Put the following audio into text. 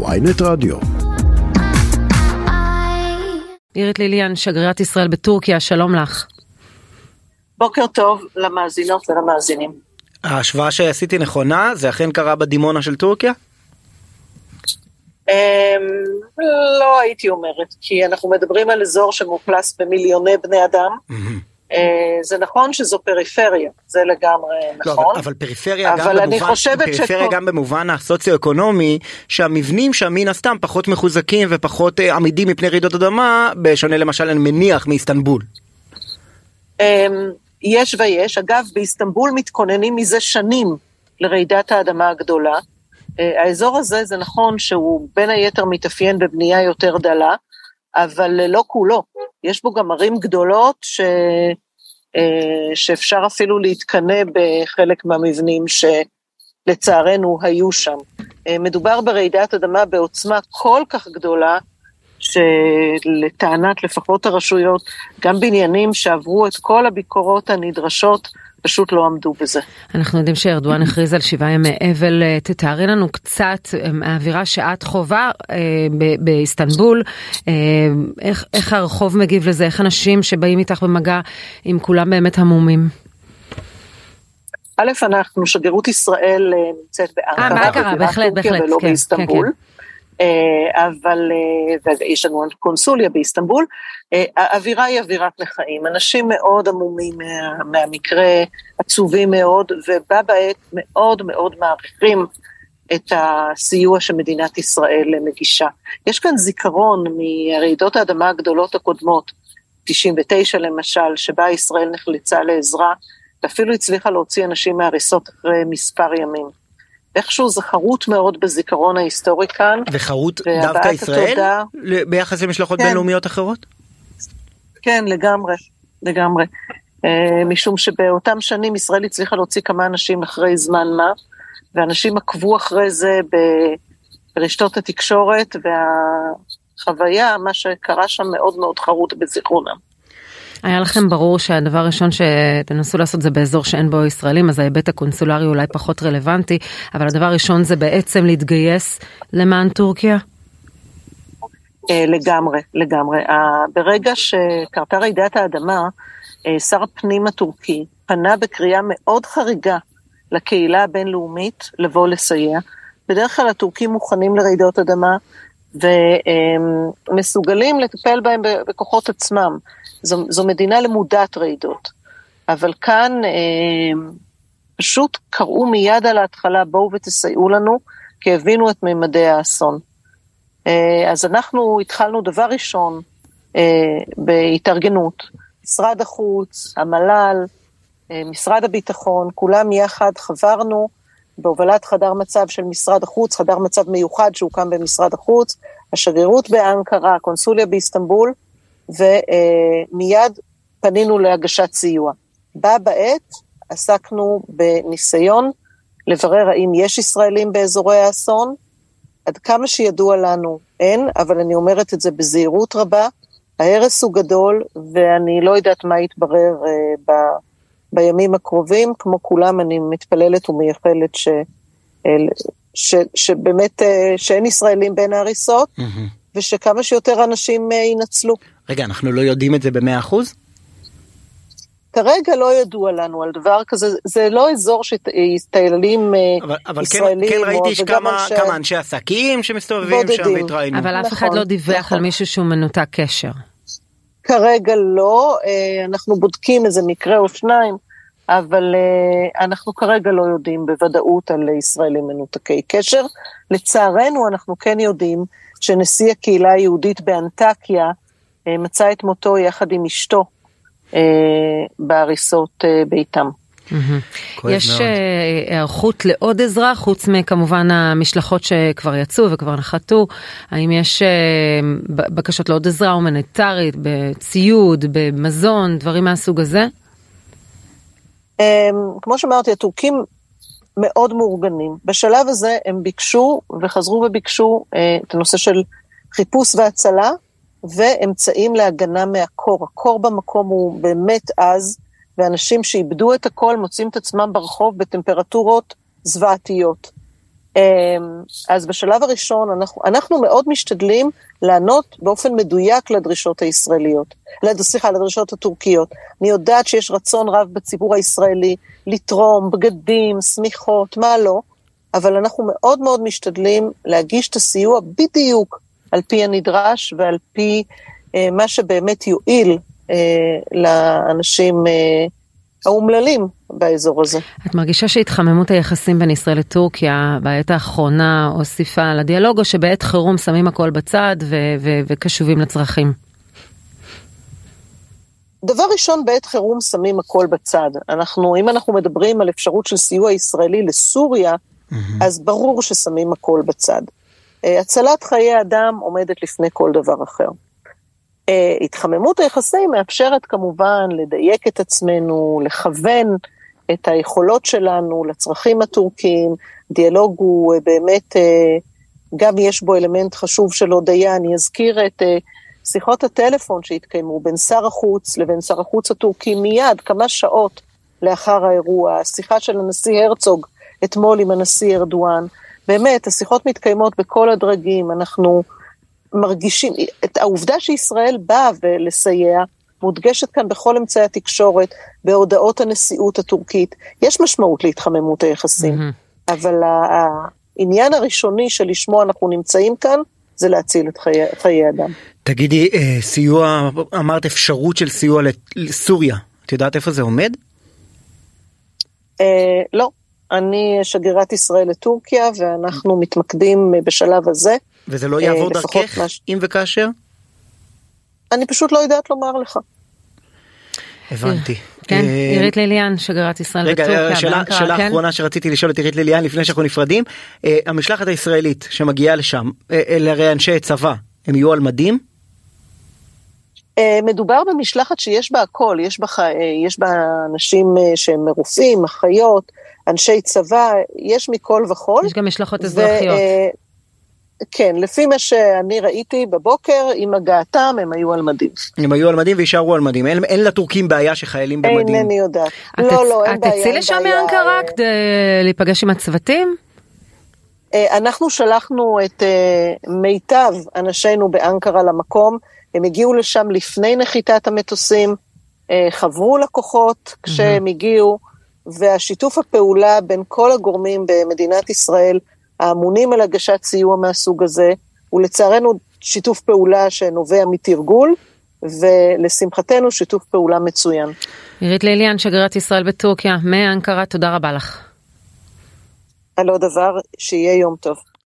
ויינט רדיו. אירית ליליאן, שגרירת ישראל בטורקיה, שלום לך. בוקר טוב למאזינות ולמאזינים. ההשוואה שעשיתי נכונה, זה אכן קרה בדימונה של טורקיה? אמ, לא הייתי אומרת, כי אנחנו מדברים על אזור שמאוכלס במיליוני בני אדם. אה, זה נכון שזו פריפריה, זה לגמרי לא, נכון. אבל, אבל פריפריה, אבל גם, במובן, פריפריה שכל- גם במובן הסוציו-אקונומי, שהמבנים שם מן הסתם פחות מחוזקים ופחות אה, עמידים מפני רעידות אדמה, בשונה למשל אני מניח מאיסטנבול. אמ, יש ויש, אגב באיסטנבול מתכוננים מזה שנים לרעידת האדמה הגדולה. אה, האזור הזה זה נכון שהוא בין היתר מתאפיין בבנייה יותר דלה, אבל לא כולו, יש בו גם ערים גדולות ש... אה, שאפשר אפילו להתקנא בחלק מהמבנים שלצערנו היו שם. אה, מדובר ברעידת אדמה בעוצמה כל כך גדולה, שלטענת לפחות הרשויות, גם בניינים שעברו את כל הביקורות הנדרשות, פשוט לא עמדו בזה. אנחנו יודעים שארדואן הכריז על שבעה ימי אבל, אה, תתארי לנו קצת אה, מהאווירה שאת חווה אה, באיסטנבול, אה, איך, איך הרחוב מגיב לזה, איך אנשים שבאים איתך במגע, אם כולם באמת המומים. א', אנחנו, שגרירות ישראל אה, נמצאת באנקרה, אה, בהחלט, טורקיה בהחלט, ולא כן, באיסטנבול. אה, אבל, אה, ויש לנו קונסוליה באיסטנבול, אה, האווירה היא אווירת נכאים, אנשים מאוד עמומים מה- מהמקרה, עצובים מאוד, ובה בעת מאוד מאוד מעריכים את הסיוע שמדינת ישראל מגישה. יש כאן זיכרון מרעידות האדמה הגדולות הקודמות, 99 למשל, שבה ישראל נחלצה לעזרה, ואפילו הצליחה להוציא אנשים מהריסות אחרי מספר ימים. איכשהו זה חרוט מאוד בזיכרון ההיסטורי כאן. וחרוט דווקא ישראל התודה- ביחס למשלחות כן. בינלאומיות אחרות? כן, לגמרי, לגמרי. אה, משום שבאותם שנים ישראל הצליחה להוציא כמה אנשים אחרי זמן מה, ואנשים עקבו אחרי זה ברשתות התקשורת, והחוויה, מה שקרה שם מאוד מאוד חרוט בזיכרונם. היה לכם ברור שהדבר הראשון שתנסו לעשות זה באזור שאין בו ישראלים, אז ההיבט הקונסולרי אולי פחות רלוונטי, אבל הדבר הראשון זה בעצם להתגייס למען טורקיה? אה, לגמרי, לגמרי. אה, ברגע שקרתה רעידת האדמה, אה, שר הפנים הטורקי פנה בקריאה מאוד חריגה לקהילה הבינלאומית לבוא לסייע. בדרך כלל הטורקים מוכנים לרעידות אדמה ומסוגלים לטפל בהם בכוחות עצמם. זו, זו מדינה למודת רעידות. אבל כאן אה, פשוט קראו מיד על ההתחלה, בואו ותסייעו לנו, כי הבינו את ממדי האסון. אה, אז אנחנו התחלנו דבר ראשון אה, בהתארגנות. משרד החוץ, המל"ל, משרד הביטחון, כולם יחד חברנו בהובלת חדר מצב של משרד החוץ, חדר מצב מיוחד שהוקם במשרד החוץ, השגרירות באנקרה, הקונסוליה באיסטנבול, ומיד פנינו להגשת סיוע. בה בעת עסקנו בניסיון לברר האם יש ישראלים באזורי האסון, עד כמה שידוע לנו אין, אבל אני אומרת את זה בזהירות רבה. ההרס הוא גדול, ואני לא יודעת מה יתברר אה, ב, בימים הקרובים. כמו כולם, אני מתפללת ומייחלת ש, אה, ש, שבאמת, אה, שאין ישראלים בין ההריסות, ושכמה שיותר אנשים אה, ינצלו. רגע, אנחנו לא יודעים את זה במאה אחוז? כרגע לא ידוע לנו על דבר כזה, זה לא אזור שישראלים אה, אבל, אבל כן, ישראלים, כן או- ראיתי וגם כמה, אנשי- כמה אנשי עסקים שמסתובבים שם בודדים. והתראינו. אבל אף אחד נכון, לא דיווח נכון. על מישהו שהוא מנותק קשר. כרגע לא, אה, אנחנו בודקים איזה מקרה או שניים, אבל אה, אנחנו כרגע לא יודעים בוודאות על ישראלים מנותקי קשר. לצערנו, אנחנו כן יודעים שנשיא הקהילה היהודית באנטקיה אה, מצא את מותו יחד עם אשתו בהריסות ביתם. יש מאוד. אה, היערכות לעוד עזרה, חוץ מכמובן המשלחות שכבר יצאו וכבר נחתו, האם יש אה, בקשות לעוד עזרה הומניטרית, בציוד, במזון, דברים מהסוג הזה? אה, כמו שאמרתי, הטורקים מאוד מאורגנים. בשלב הזה הם ביקשו וחזרו וביקשו אה, את הנושא של חיפוש והצלה ואמצעים להגנה מהקור. הקור במקום הוא באמת עז, ואנשים שאיבדו את הכל מוצאים את עצמם ברחוב בטמפרטורות זוועתיות. אז בשלב הראשון אנחנו, אנחנו מאוד משתדלים לענות באופן מדויק לדרישות הישראליות, סליחה, לדרישות הטורקיות. אני יודעת שיש רצון רב בציבור הישראלי לתרום בגדים, שמיכות, מה לא, אבל אנחנו מאוד מאוד משתדלים להגיש את הסיוע בדיוק על פי הנדרש ועל פי אה, מה שבאמת יועיל לאנשים אה, האומללים באזור הזה. את מרגישה שהתחממות היחסים בין ישראל לטורקיה בעת האחרונה הוסיפה לדיאלוג, או שבעת חירום שמים הכל בצד ו- ו- וקשובים לצרכים? דבר ראשון, בעת חירום שמים הכל בצד. אנחנו, אם אנחנו מדברים על אפשרות של סיוע ישראלי לסוריה, mm-hmm. אז ברור ששמים הכל בצד. אה, הצלת חיי אדם עומדת לפני כל דבר אחר. אה, התחממות היחסים מאפשרת כמובן לדייק את עצמנו, לכוון את היכולות שלנו לצרכים הטורקיים. דיאלוג הוא אה, באמת, גם יש בו אלמנט חשוב של הודיה. אני אזכיר את שיחות הטלפון שהתקיימו בין שר החוץ לבין שר החוץ הטורקי מיד, כמה שעות לאחר האירוע, השיחה של הנשיא הרצוג אתמול עם הנשיא ארדואן. באמת, השיחות מתקיימות בכל הדרגים, אנחנו מרגישים, את העובדה שישראל באה ולסייע, מודגשת כאן בכל אמצעי התקשורת, בהודעות הנשיאות הטורקית. יש משמעות להתחממות היחסים, mm-hmm. אבל העניין הראשוני שלשמו אנחנו נמצאים כאן, זה להציל את חיי, חיי אדם. תגידי, אה, סיוע, אמרת אפשרות של סיוע לסוריה, את יודעת איפה זה עומד? אה, לא, אני שגרירת ישראל לטורקיה ואנחנו מתמקדים בשלב הזה. וזה לא יעבור אה, דרכך מש... אם וכאשר? אני פשוט לא יודעת לומר לך. הבנתי. כן, אה, עירית ליליאן, שגרירת ישראל בטורקיה. רגע, שאלה, שאלה כן? אחרונה שרציתי לשאול את עירית ליליאן לפני שאנחנו נפרדים. אה, המשלחת הישראלית שמגיעה לשם, אלה הרי אנשי צבא, הם יהיו על מדים? מדובר במשלחת שיש בה הכל, יש בה, יש בה אנשים שהם רופאים, אחיות, אנשי צבא, יש מכל וכול. יש גם משלחות אזרחיות. כן, לפי מה שאני ראיתי בבוקר, עם הגעתם הם היו על מדים. הם היו על מדים ויישארו על מדים. אין, אין לטורקים בעיה שחיילים במדים. אינני יודעת. לא, לא, אין בעיה. את תצאי לשם מאנקרה כדי להיפגש עם הצוותים? אה, אנחנו שלחנו את אה, מיטב אנשינו באנקרה למקום, הם הגיעו לשם לפני נחיתת המטוסים, אה, חברו לקוחות כשהם הגיעו, והשיתוף הפעולה בין כל הגורמים במדינת ישראל האמונים על הגשת סיוע מהסוג הזה, הוא לצערנו שיתוף פעולה שנובע מתרגול, ולשמחתנו שיתוף פעולה מצוין. עירית ליליאן, שגרירת ישראל בטורקיה, מאנקרה, תודה רבה לך. על עוד דבר, שיהיה יום טוב.